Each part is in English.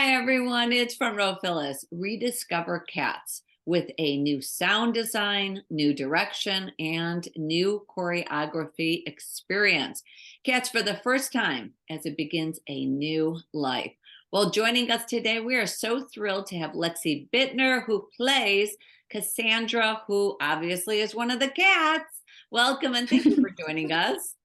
Hi, everyone. It's from Row Phyllis. Rediscover Cats with a new sound design, new direction, and new choreography experience. Cats for the first time as it begins a new life. Well, joining us today, we are so thrilled to have Lexi Bittner, who plays Cassandra, who obviously is one of the cats. Welcome and thank you for joining us.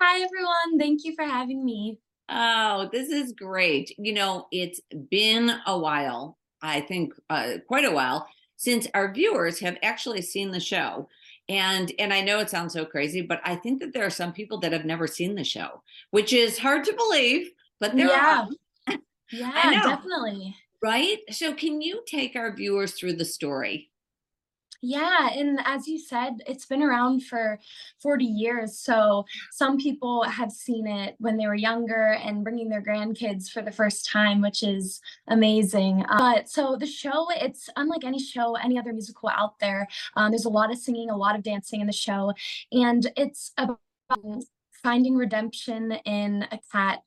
Hi, everyone. Thank you for having me. Oh, this is great. You know, it's been a while, I think uh, quite a while, since our viewers have actually seen the show. And and I know it sounds so crazy, but I think that there are some people that have never seen the show, which is hard to believe, but there yeah. are. yeah, definitely. Right? So can you take our viewers through the story? Yeah, and as you said, it's been around for 40 years. So some people have seen it when they were younger and bringing their grandkids for the first time, which is amazing. Uh, but so the show, it's unlike any show, any other musical out there. Um, there's a lot of singing, a lot of dancing in the show, and it's about finding redemption in a cat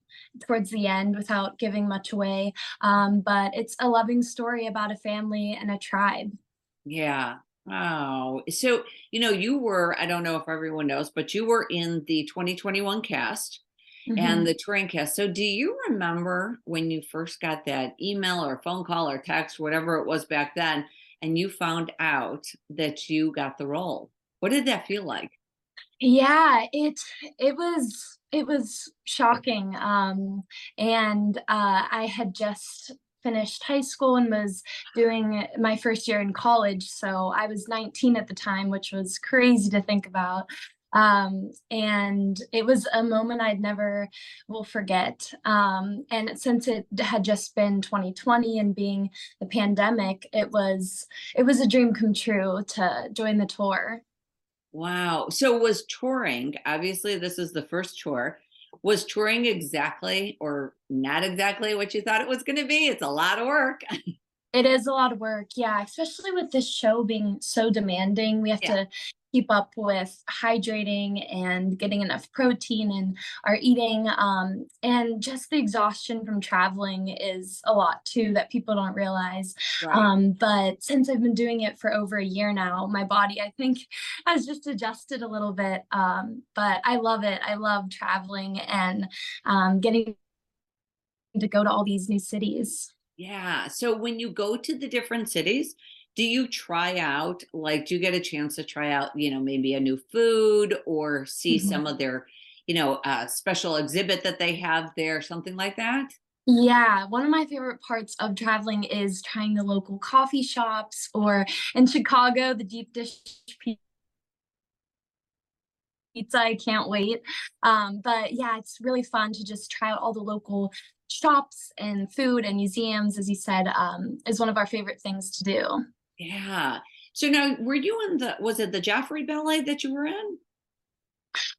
towards the end without giving much away. Um, but it's a loving story about a family and a tribe. Yeah, Oh, so you know, you were, I don't know if everyone knows, but you were in the 2021 cast mm-hmm. and the touring cast. So do you remember when you first got that email or phone call or text, whatever it was back then, and you found out that you got the role? What did that feel like? Yeah, it it was it was shocking. Um and uh I had just finished high school and was doing my first year in college. So I was 19 at the time, which was crazy to think about. Um, and it was a moment I'd never will forget. Um, and since it had just been 2020 and being the pandemic, it was it was a dream come true to join the tour. Wow. So was touring, obviously this is the first tour was touring exactly or not exactly what you thought it was going to be? It's a lot of work. It is a lot of work, yeah, especially with this show being so demanding. We have yeah. to keep up with hydrating and getting enough protein in our eating. Um, and just the exhaustion from traveling is a lot too that people don't realize. Right. Um, but since I've been doing it for over a year now, my body, I think, has just adjusted a little bit. Um, but I love it. I love traveling and um, getting to go to all these new cities. Yeah. So when you go to the different cities, do you try out like do you get a chance to try out you know maybe a new food or see mm-hmm. some of their you know uh, special exhibit that they have there something like that yeah, one of my favorite parts of traveling is trying the local coffee shops or in Chicago, the deep dish pizza. I can't wait. Um, but yeah, it's really fun to just try out all the local shops and food and museums, as you said, um, is one of our favorite things to do. Yeah. So now, were you in the? Was it the Joffrey Ballet that you were in?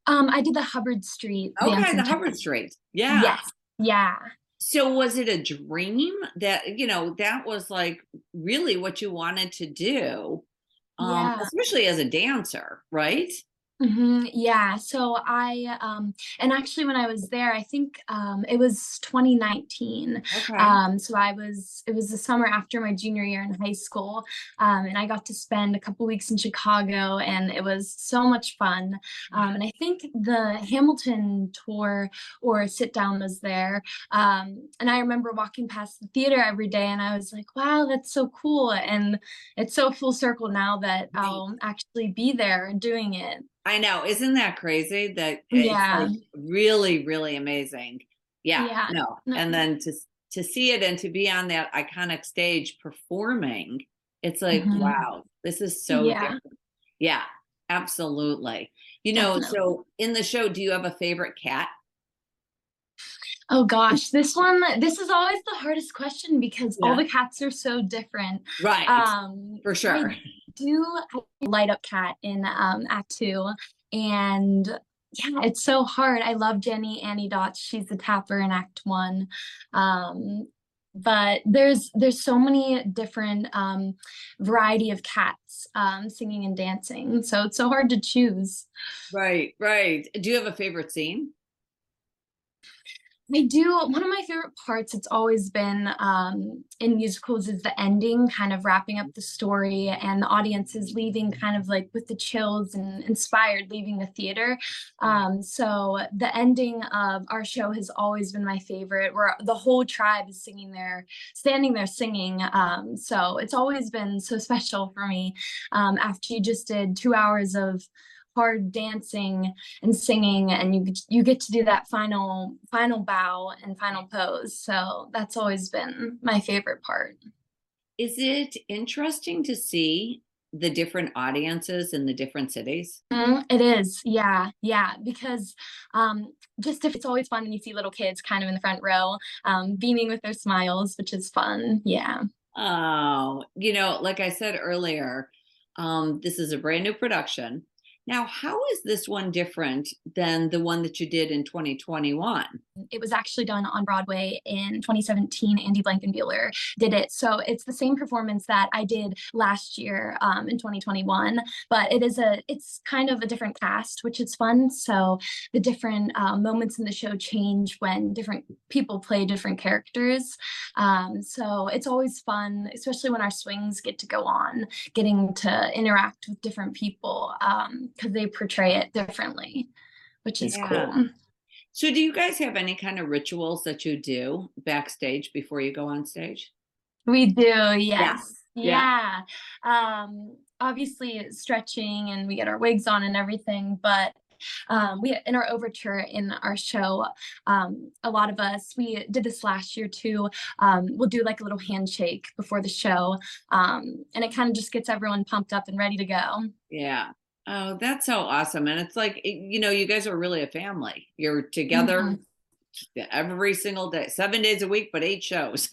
Um, I did the Hubbard Street. Okay, the Hubbard Street. Yeah. Yes. Yeah. So was it a dream that you know that was like really what you wanted to do, um, yeah. especially as a dancer, right? Mm-hmm. Yeah. So I, um, and actually when I was there, I think, um, it was 2019. Okay. Um, so I was, it was the summer after my junior year in high school. Um, and I got to spend a couple weeks in Chicago and it was so much fun. Um, and I think the Hamilton tour or sit down was there. Um, and I remember walking past the theater every day and I was like, wow, that's so cool. And it's so full circle now that I'll actually be there doing it. I know. Isn't that crazy? That yeah, like really, really amazing. Yeah, yeah. No. And then to to see it and to be on that iconic stage performing, it's like, mm-hmm. wow, this is so yeah. different. Yeah, absolutely. You know, Definitely. so in the show, do you have a favorite cat? Oh gosh, this one, this is always the hardest question because yeah. all the cats are so different. Right. Um, for sure. I do light up cat in um, Act Two, and yeah, it's so hard. I love Jennyanydots. She's the tapper in Act One. Um, but there's there's so many different um, variety of cats um, singing and dancing, so it's so hard to choose. Right, right. Do you have a favorite scene? I do. One of my favorite parts, it's always been um, in musicals, is the ending, kind of wrapping up the story, and the audience is leaving kind of like with the chills and inspired, leaving the theater. Um, so the ending of our show has always been my favorite, where the whole tribe is singing there, standing there singing. Um, so it's always been so special for me. Um, after you just did two hours of hard dancing and singing and you you get to do that final final bow and final pose. So that's always been my favorite part. Is it interesting to see the different audiences in the different cities? Mm, it is. Yeah yeah because um just if it's always fun when you see little kids kind of in the front row um beaming with their smiles which is fun. Yeah. Oh you know like i said earlier um this is a brand new production now, how is this one different than the one that you did in 2021? It was actually done on Broadway in 2017. Andy Blankenbuehler did it. So it's the same performance that I did last year um, in 2021, but it is a, it's kind of a different cast, which is fun. So the different uh, moments in the show change when different people play different characters. Um, so it's always fun, especially when our swings get to go on, getting to interact with different people. Um, because they portray it differently, which is yeah. cool. So, do you guys have any kind of rituals that you do backstage before you go on stage? We do, yes. Yeah. yeah. Um, obviously, stretching and we get our wigs on and everything, but um, we in our overture in our show um, a lot of us we did this last year too um, we'll do like a little handshake before the show um, and it kind of just gets everyone pumped up and ready to go yeah Oh, that's so awesome. And it's like, you know, you guys are really a family. You're together mm-hmm. every single day, seven days a week, but eight shows.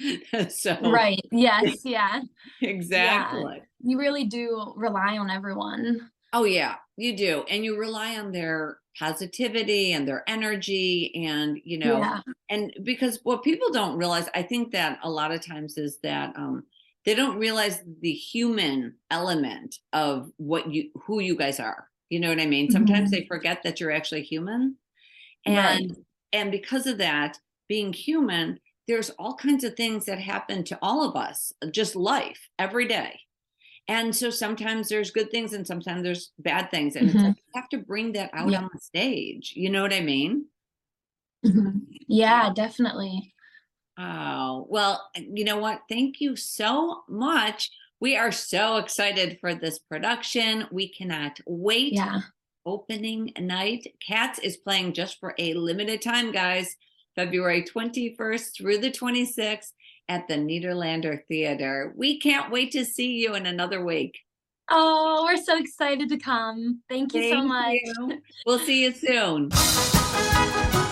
so, right. Yes. Yeah. exactly. Yeah. You really do rely on everyone. Oh, yeah, you do. And you rely on their positivity and their energy. And, you know, yeah. and because what people don't realize, I think that a lot of times is that, um, they don't realize the human element of what you who you guys are you know what i mean sometimes mm-hmm. they forget that you're actually human and right. and because of that being human there's all kinds of things that happen to all of us just life every day and so sometimes there's good things and sometimes there's bad things and mm-hmm. it's like you have to bring that out yeah. on the stage you know what i mean mm-hmm. yeah definitely Oh, well, you know what? Thank you so much. We are so excited for this production. We cannot wait. Yeah. Opening night. Cats is playing just for a limited time, guys. February 21st through the 26th at the Nederlander Theater. We can't wait to see you in another week. Oh, we're so excited to come. Thank you Thank so much. You. We'll see you soon.